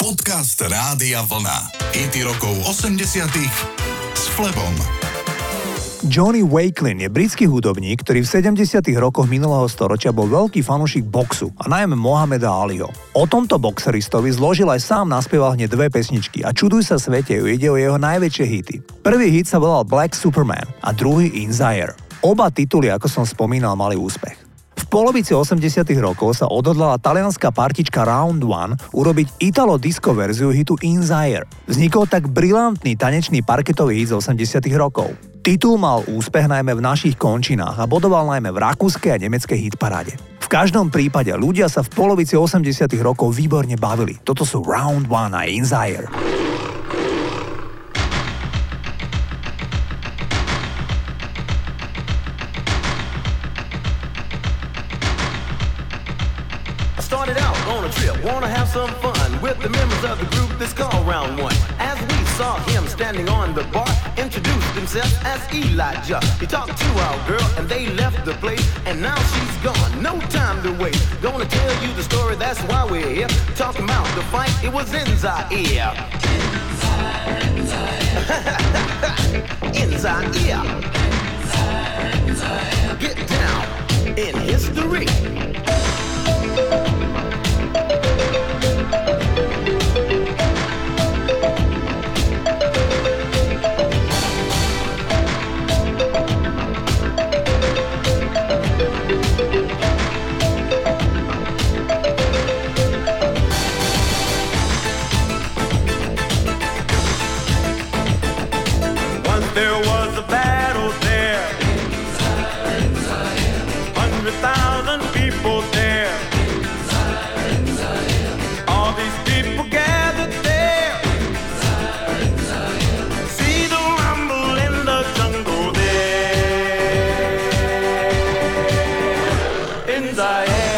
Podcast Rádia Vlna. IT rokov 80 s Flebom. Johnny Wakelin je britský hudobník, ktorý v 70. rokoch minulého storočia bol veľký fanúšik boxu a najmä Mohameda Aliho. O tomto boxeristovi zložil aj sám naspieval hneď dve pesničky a čuduj sa svete, ide o jeho najväčšie hity. Prvý hit sa volal Black Superman a druhý In Zaire. Oba tituly, ako som spomínal, mali úspech. Polovici 80 rokov sa odhodlala talianská partička Round One urobiť italo-disco verziu hitu In Zaire. Vznikol tak brilantný tanečný parketový hit z 80 rokov. Titul mal úspech najmä v našich končinách a bodoval najmä v rakúskej a nemeckej hitparáde. V každom prípade ľudia sa v polovici 80 rokov výborne bavili. Toto sú Round One a In some fun with the members of the group that's called Round One. As we saw him standing on the bar, introduced himself as Elijah. He talked to our girl and they left the place, and now she's gone. No time to waste. Gonna tell you the story, that's why we're here. Talking about the fight, it was in Zaire. in Zaire. Get down in history. I am.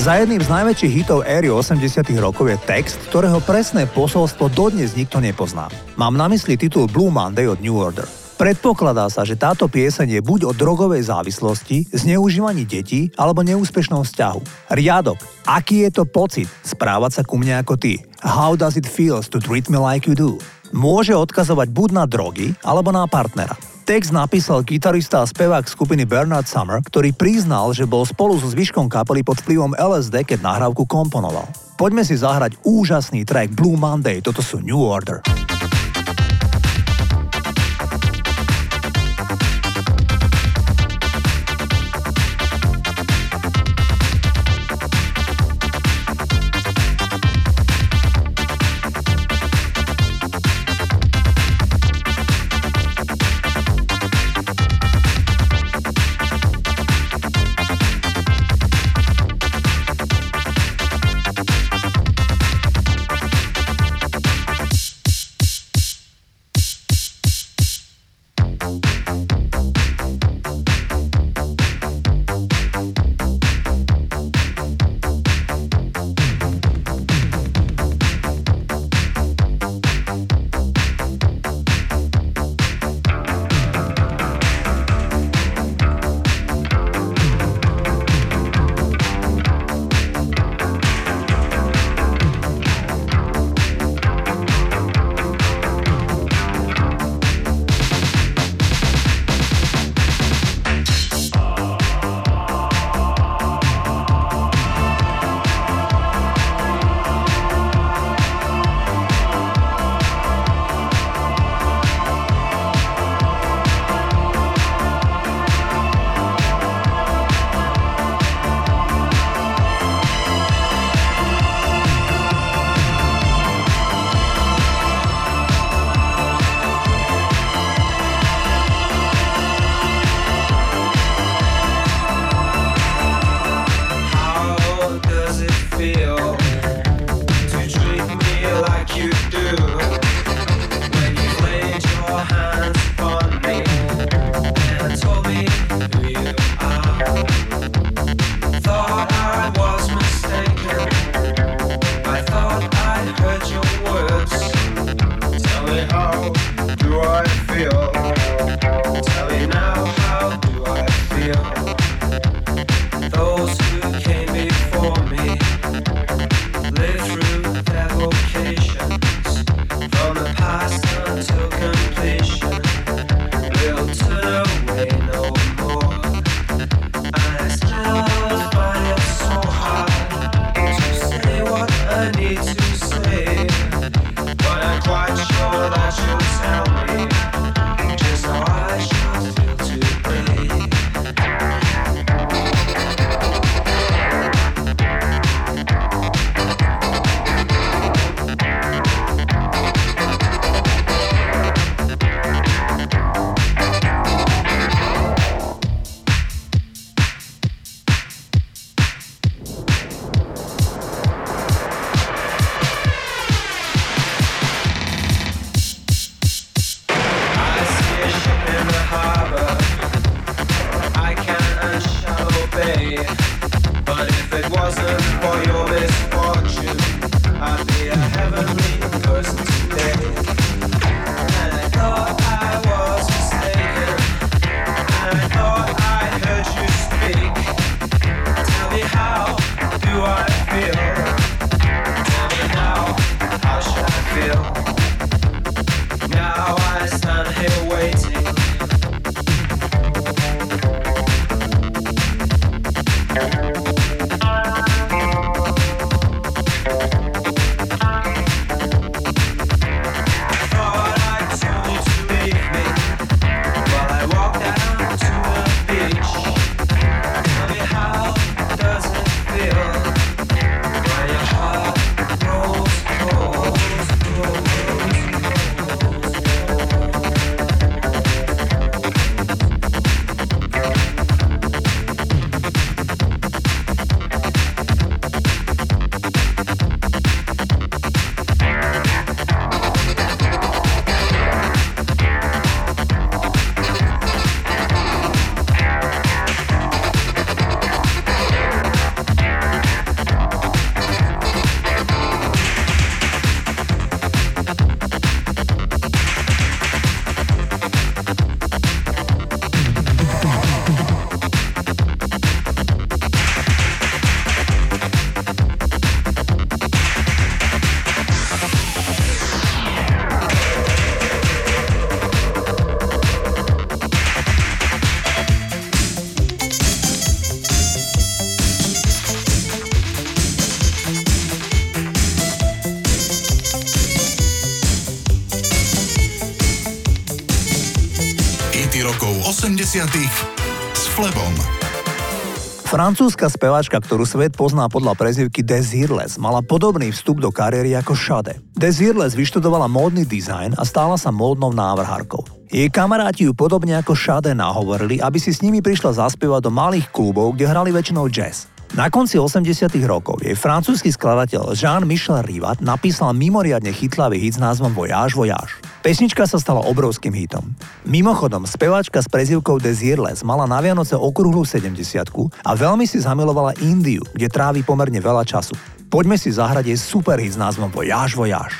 Za jedným z najväčších hitov éry 80 rokov je text, ktorého presné posolstvo dodnes nikto nepozná. Mám na mysli titul Blue Monday od New Order. Predpokladá sa, že táto pieseň je buď o drogovej závislosti, zneužívaní detí alebo neúspešnom vzťahu. Riadok. Aký je to pocit správať sa ku mne ako ty? How does it feel to treat me like you do? Môže odkazovať buď na drogy alebo na partnera. Text napísal gitarista a spevák skupiny Bernard Summer, ktorý priznal, že bol spolu so zvyškom kapely pod vplyvom LSD, keď nahrávku komponoval. Poďme si zahrať úžasný track Blue Monday, toto sú New Order. Francúzska speváčka, ktorú svet pozná podľa prezivky Desireless, mala podobný vstup do kariéry ako Shade. Desireless vyštudovala módny dizajn a stála sa módnou návrhárkou. Jej kamaráti ju podobne ako Shade nahovorili, aby si s nimi prišla zaspievať do malých klubov, kde hrali väčšinou jazz. Na konci 80 rokov jej francúzsky skladateľ Jean-Michel Rivat napísal mimoriadne chytlavý hit s názvom Voyage Voyage. Pesnička sa stala obrovským hitom. Mimochodom, speváčka s prezivkou Desireless mala na Vianoce okrúhlu 70 a veľmi si zamilovala Indiu, kde trávi pomerne veľa času. Poďme si zahrať jej super hit s názvom Voyage Voyage.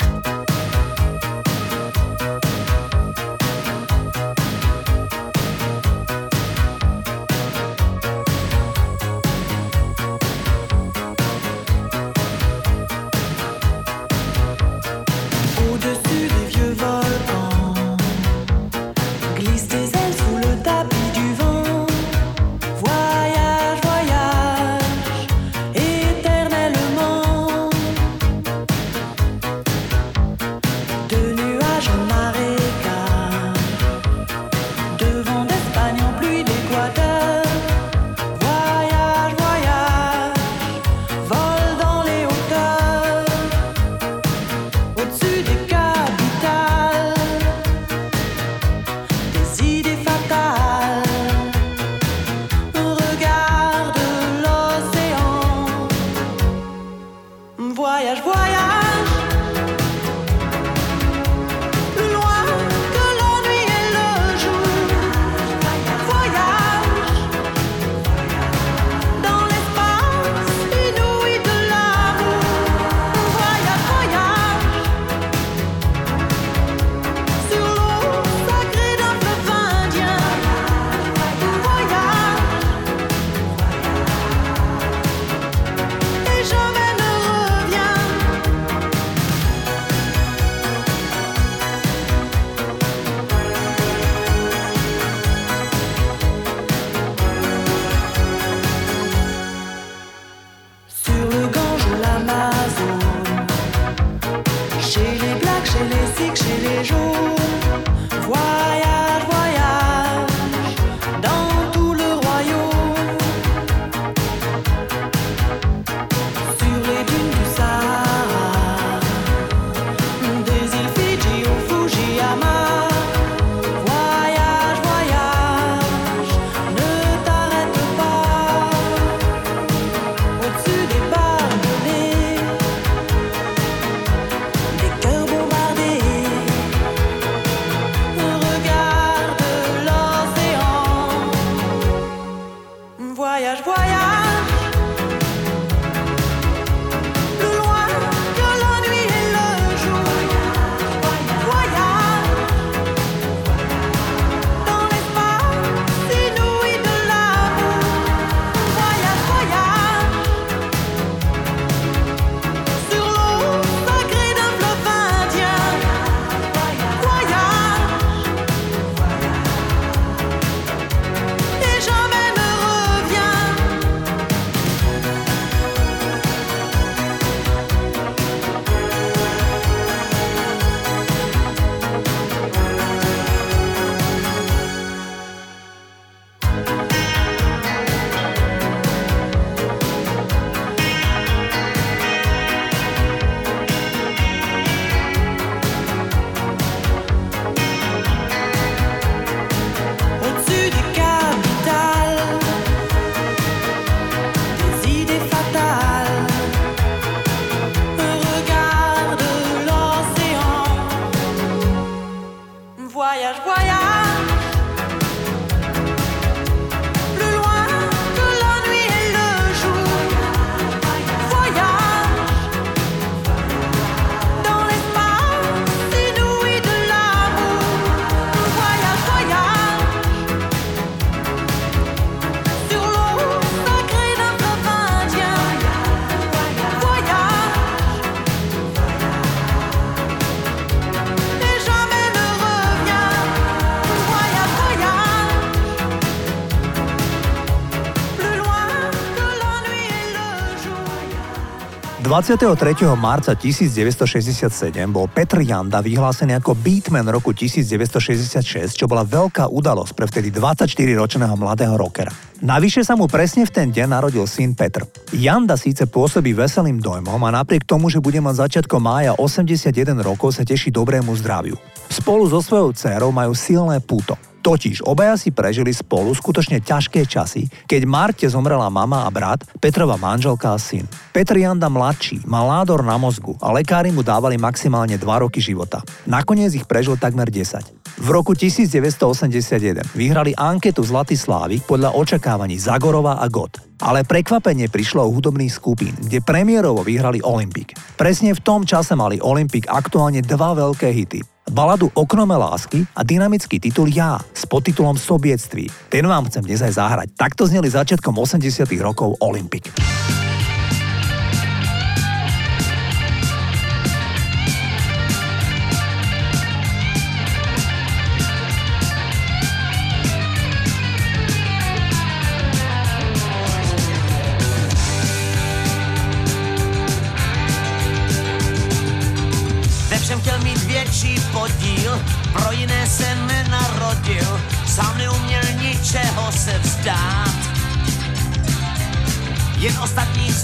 23. marca 1967 bol Petr Janda vyhlásený ako Beatman roku 1966, čo bola veľká udalosť pre vtedy 24-ročného mladého rockera. Navyše sa mu presne v ten deň narodil syn Petr. Janda síce pôsobí veselým dojmom a napriek tomu, že bude mať začiatkom mája 81 rokov, sa teší dobrému zdraviu. Spolu so svojou dcerou majú silné puto. Totiž obaja si prežili spolu skutočne ťažké časy, keď Marte zomrela mama a brat, Petrova manželka a syn. Petr Janda mladší mal nádor na mozgu a lekári mu dávali maximálne 2 roky života. Nakoniec ich prežil takmer 10. V roku 1981 vyhrali anketu Zlatý Slávik podľa očakávaní Zagorova a God. Ale prekvapenie prišlo u hudobných skupín, kde premiérovo vyhrali Olympik. Presne v tom čase mali Olympik aktuálne dva veľké hity baladu Oknome lásky a dynamický titul Ja s podtitulom Sobiectví. Ten vám chcem dnes aj zahrať. Takto zneli začiatkom 80 rokov Olympik.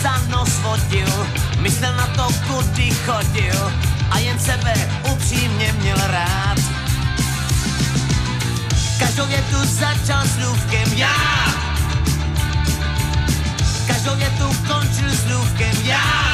Ostatní za nos vodil, myslel na to, kudy chodil a jen sebe upřímně měl rád. Každou větu začal slůvkem já. Každou větu končil slůvkem já.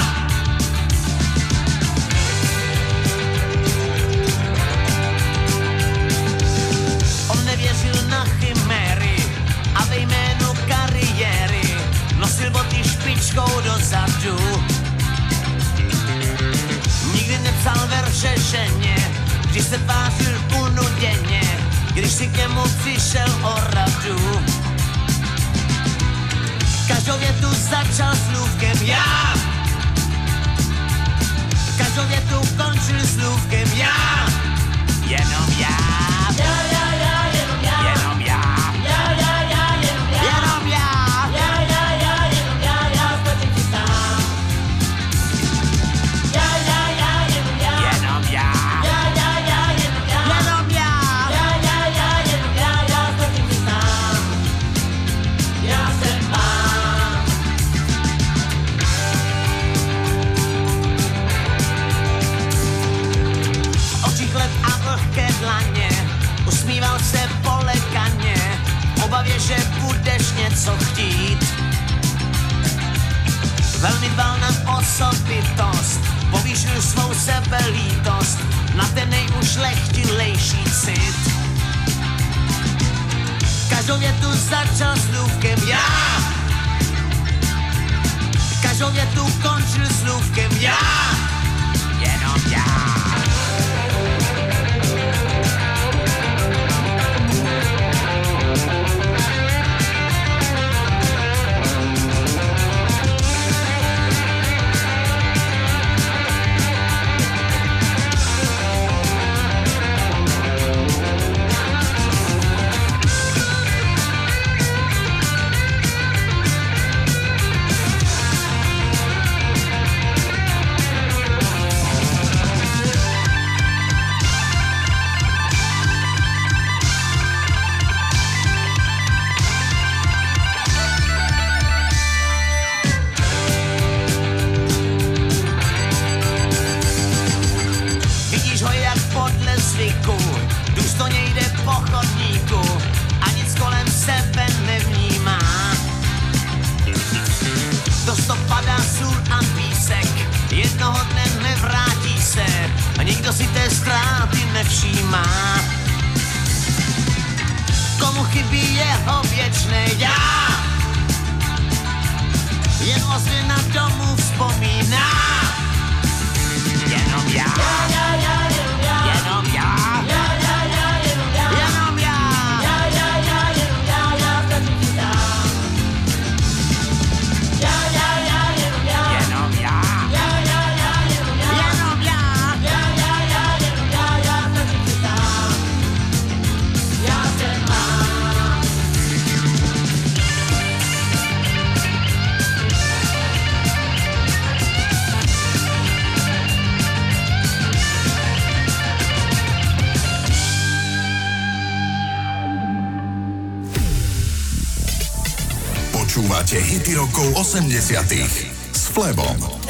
Každou větu končil slůvkem já, jenom já. 80 s Flebom.